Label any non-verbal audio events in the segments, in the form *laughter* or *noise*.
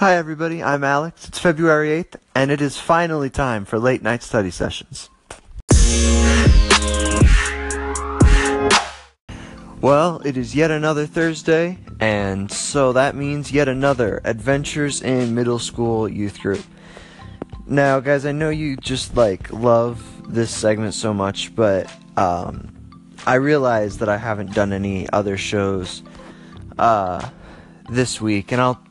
Hi, everybody. I'm Alex. It's February 8th, and it is finally time for late night study sessions. Well, it is yet another Thursday, and so that means yet another Adventures in Middle School Youth Group. Now, guys, I know you just like love this segment so much, but um, I realize that I haven't done any other shows uh, this week, and I'll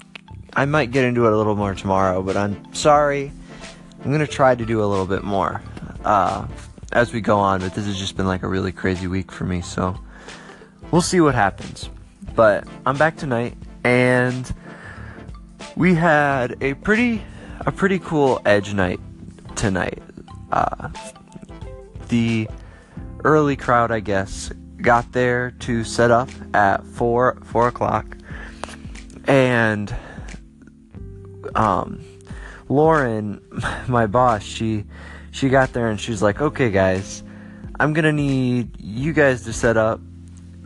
I might get into it a little more tomorrow, but I'm sorry. I'm gonna try to do a little bit more uh, as we go on, but this has just been like a really crazy week for me, so we'll see what happens. But I'm back tonight, and we had a pretty a pretty cool edge night tonight. Uh, the early crowd, I guess, got there to set up at four four o'clock, and um, Lauren, *laughs* my boss, she she got there and she's like, "Okay, guys, I'm gonna need you guys to set up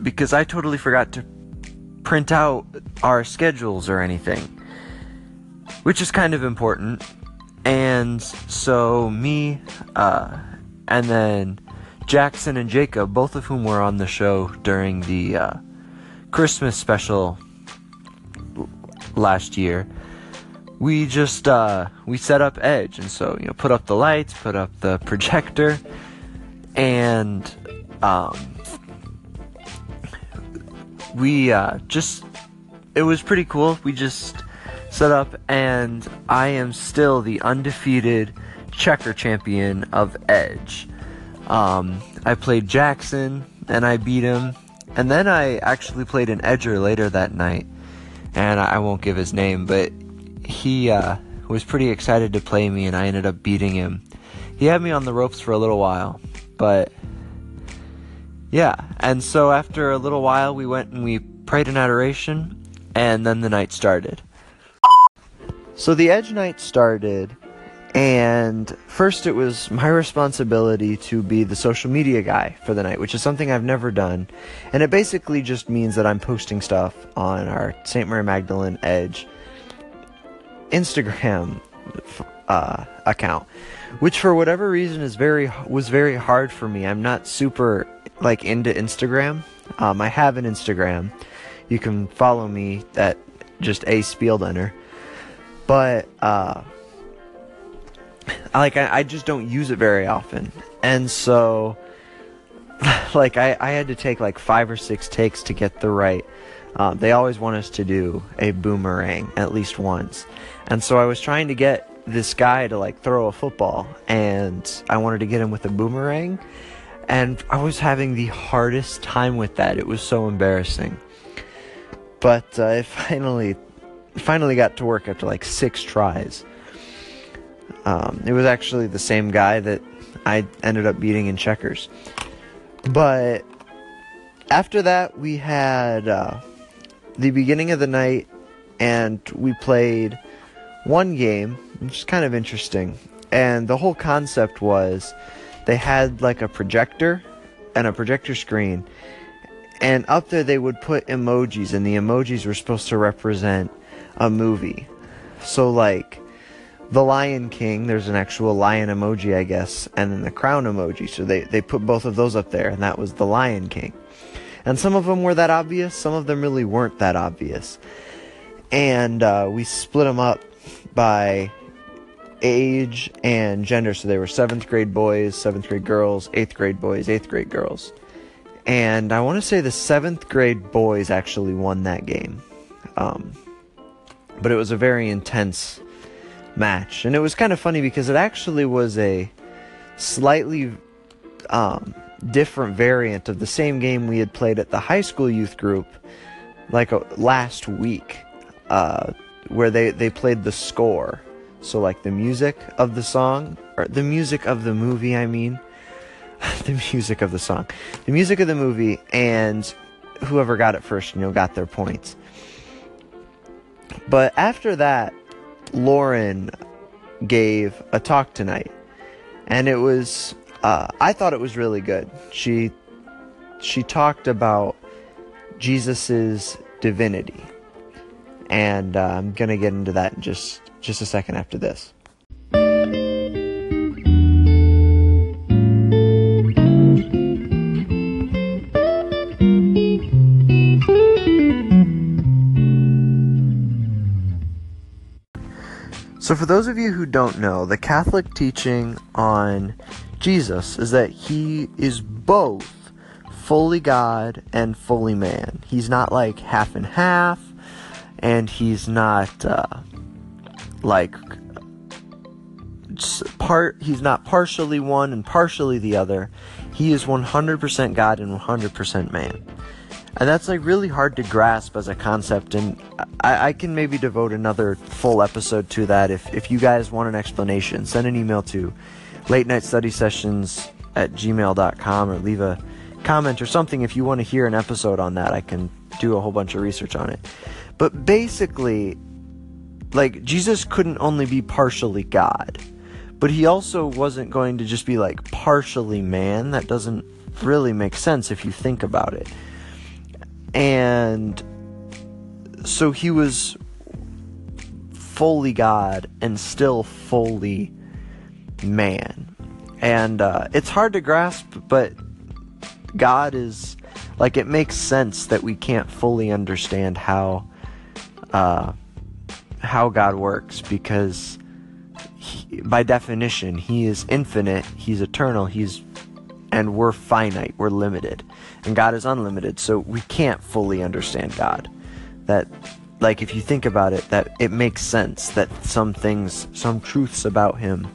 because I totally forgot to print out our schedules or anything, which is kind of important." And so me, uh, and then Jackson and Jacob, both of whom were on the show during the uh, Christmas special last year we just uh, we set up Edge, and so you know, put up the lights, put up the *laughs* projector, and um, we uh, just it was pretty cool. We just set up, and I am still the undefeated checker champion of Edge. Um, I played Jackson, and I beat him, and then I actually played an Edger later that night, and I won't give his name, but he uh, was pretty excited to play me, and I ended up beating him. He had me on the ropes for a little while, but yeah. And so after a little while, we went and we prayed in adoration, and then the night started. So the Edge night started, and first it was my responsibility to be the social media guy for the night, which is something I've never done. And it basically just means that I'm posting stuff on our St. Mary Magdalene Edge Instagram uh, account, which for whatever reason is very was very hard for me. I'm not super like into Instagram. Um, I have an Instagram. You can follow me at just a Spieldenner, but uh, like I, I just don't use it very often, and so *laughs* like I, I had to take like five or six takes to get the right. Uh, they always want us to do a boomerang at least once, and so I was trying to get this guy to like throw a football and I wanted to get him with a boomerang and I was having the hardest time with that. It was so embarrassing. But uh, I finally finally got to work after like 6 tries. Um, it was actually the same guy that I ended up beating in checkers. But after that, we had uh, the beginning of the night, and we played one game, which is kind of interesting. And the whole concept was they had like a projector and a projector screen. And up there they would put emojis, and the emojis were supposed to represent a movie. So, like, the Lion King, there's an actual lion emoji, I guess, and then the crown emoji. So they, they put both of those up there, and that was the Lion King. And some of them were that obvious, some of them really weren't that obvious. And uh, we split them up by age and gender. So they were seventh grade boys, seventh grade girls, eighth grade boys, eighth grade girls. And I want to say the seventh grade boys actually won that game. Um, but it was a very intense match. And it was kind of funny because it actually was a slightly um, different variant of the same game we had played at the high school youth group like uh, last week. Uh, where they, they played the score. So, like the music of the song, or the music of the movie, I mean. *laughs* the music of the song. The music of the movie, and whoever got it first, you know, got their points. But after that, Lauren gave a talk tonight. And it was, uh, I thought it was really good. She, she talked about Jesus's divinity and uh, I'm gonna get into that in just just a second after this. So, for those of you who don't know, the Catholic teaching on Jesus is that he is both fully God and fully man. He's not like half and half, and he's not uh, like part. He's not partially one and partially the other. He is 100% God and 100% man and that's like really hard to grasp as a concept and I, I, can maybe devote another full episode to that if, if you guys want an explanation. Send an email to late night study sessions at gmail.com or leave a comment or something if you want to hear an episode on that. I can do a whole bunch of research on it. But basically like jesus couldn't only be partially god but he also wasn't going to just be like partially man. That doesn't really make sense if you think about it and so he was fully God and still fully man. And uh, it's hard to grasp, but God is like it makes sense that we can't fully understand how uh, how God works because he, by definition he is infinite, he's eternal, he's and we're finite, we're limited. And God is unlimited, so we can't fully understand God. That like if you think about it, that it makes sense that some things, some truths about him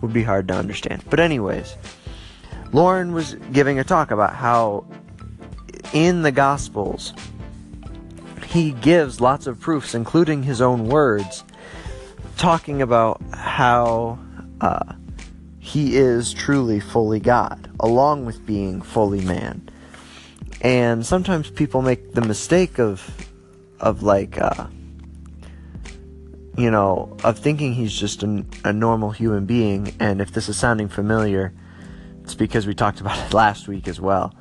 would be hard to understand. But anyways, Lauren was giving a talk about how in the gospels he gives lots of proofs including his own words talking about how uh, he is truly fully God, along with being fully man. And sometimes people make the mistake of, of like, uh, you know, of thinking he's just a, a normal human being. And if this is sounding familiar, it's because we talked about it *laughs* last week as well.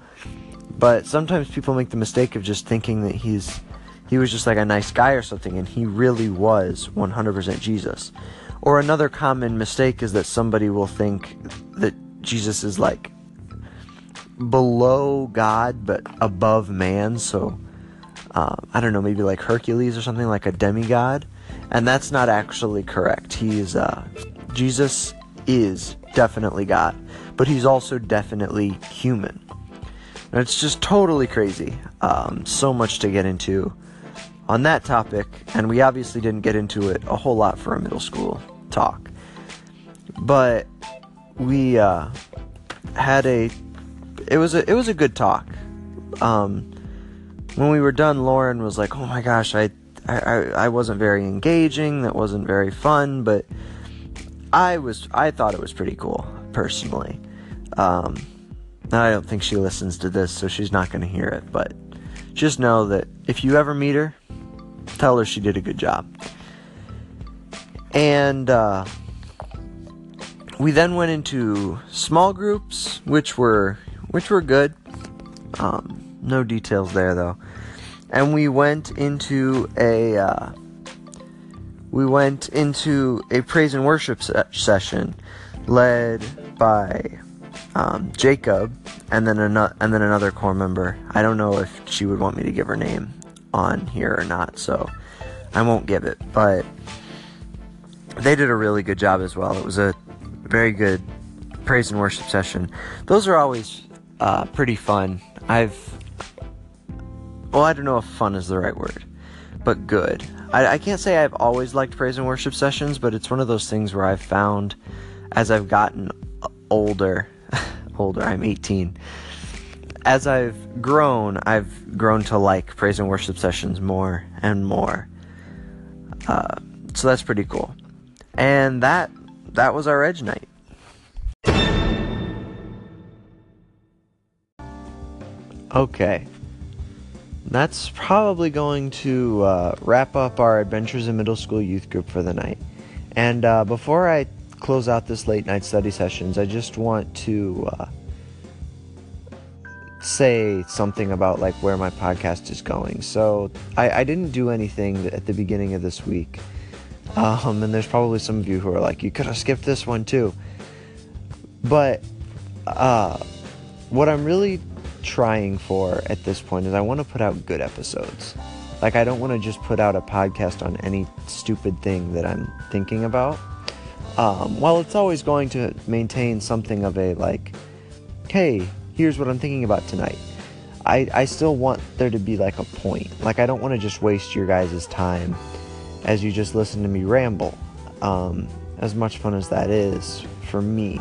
But sometimes people make the mistake of just thinking that he's he was just like a nice guy or something, and he really was 100% Jesus. Or another common mistake is that somebody will think that Jesus is like below God but above man. So uh, I don't know, maybe like Hercules or something like a demigod, and that's not actually correct. He's uh, Jesus is definitely God, but he's also definitely human. And it's just totally crazy. Um, so much to get into on that topic, and we obviously didn't get into it a whole lot for a middle school talk. But we uh, had a it was a it was a good talk. Um, when we were done, Lauren was like, "Oh my gosh, I, I I wasn't very engaging. That wasn't very fun." But I was I thought it was pretty cool personally. Um, I don't think she listens to this, so she's not going to hear it. But just know that if you ever meet her, tell her she did a good job. And uh, we then went into small groups, which were which were good. Um, no details there though. And we went into a uh, we went into a praise and worship se- session led by um, Jacob and then another and then another core member. I don't know if she would want me to give her name on here or not, so I won't give it. But they did a really good job as well. It was a very good praise and worship session. Those are always uh, pretty fun. I've, well, I don't know if fun is the right word, but good. I, I can't say I've always liked praise and worship sessions, but it's one of those things where I've found as I've gotten older, *laughs* older, I'm 18. As I've grown, I've grown to like praise and worship sessions more and more. Uh, so that's pretty cool. And that that was our edge night. Okay. That's probably going to uh, wrap up our Adventures in Middle School Youth Group for the night. And uh, before I close out this late night study sessions, I just want to uh, say something about like where my podcast is going. So I, I didn't do anything at the beginning of this week. Um, and there's probably some of you who are like, you could have skipped this one too. But uh, what I'm really trying for at this point is I want to put out good episodes. Like, I don't want to just put out a podcast on any stupid thing that I'm thinking about. Um, while it's always going to maintain something of a like, hey, here's what I'm thinking about tonight. I, I still want there to be like a point. Like, I don't want to just waste your guys' time as you just listen to me ramble. Um, as much fun as that is for me.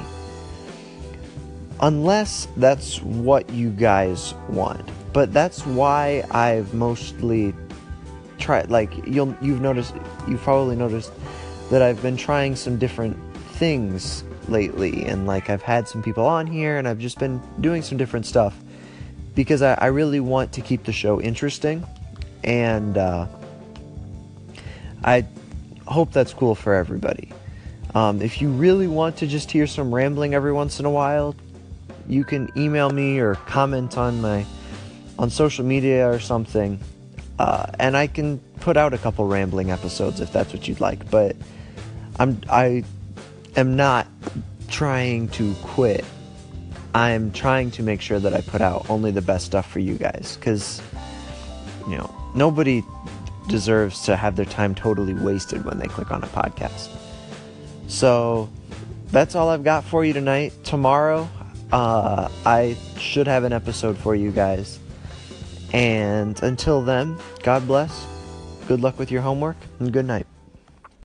Unless that's what you guys want. But that's why I've mostly tried like you'll you've noticed you've probably noticed that I've been trying some different things lately and like I've had some people on here and I've just been doing some different stuff because I, I really want to keep the show interesting and uh, I hope that's cool for everybody. Um, if you really want to just hear some rambling every once in a while, you can email me or comment on my on social media or something, uh, and I can put out a couple rambling episodes if that's what you'd like. But I'm I am not trying to quit. I'm trying to make sure that I put out only the best stuff for you guys, because you know nobody deserves to have their time totally wasted when they click on a podcast. So that's all I've got for you tonight. Tomorrow, uh, I should have an episode for you guys. And until then, God bless, good luck with your homework, and good night.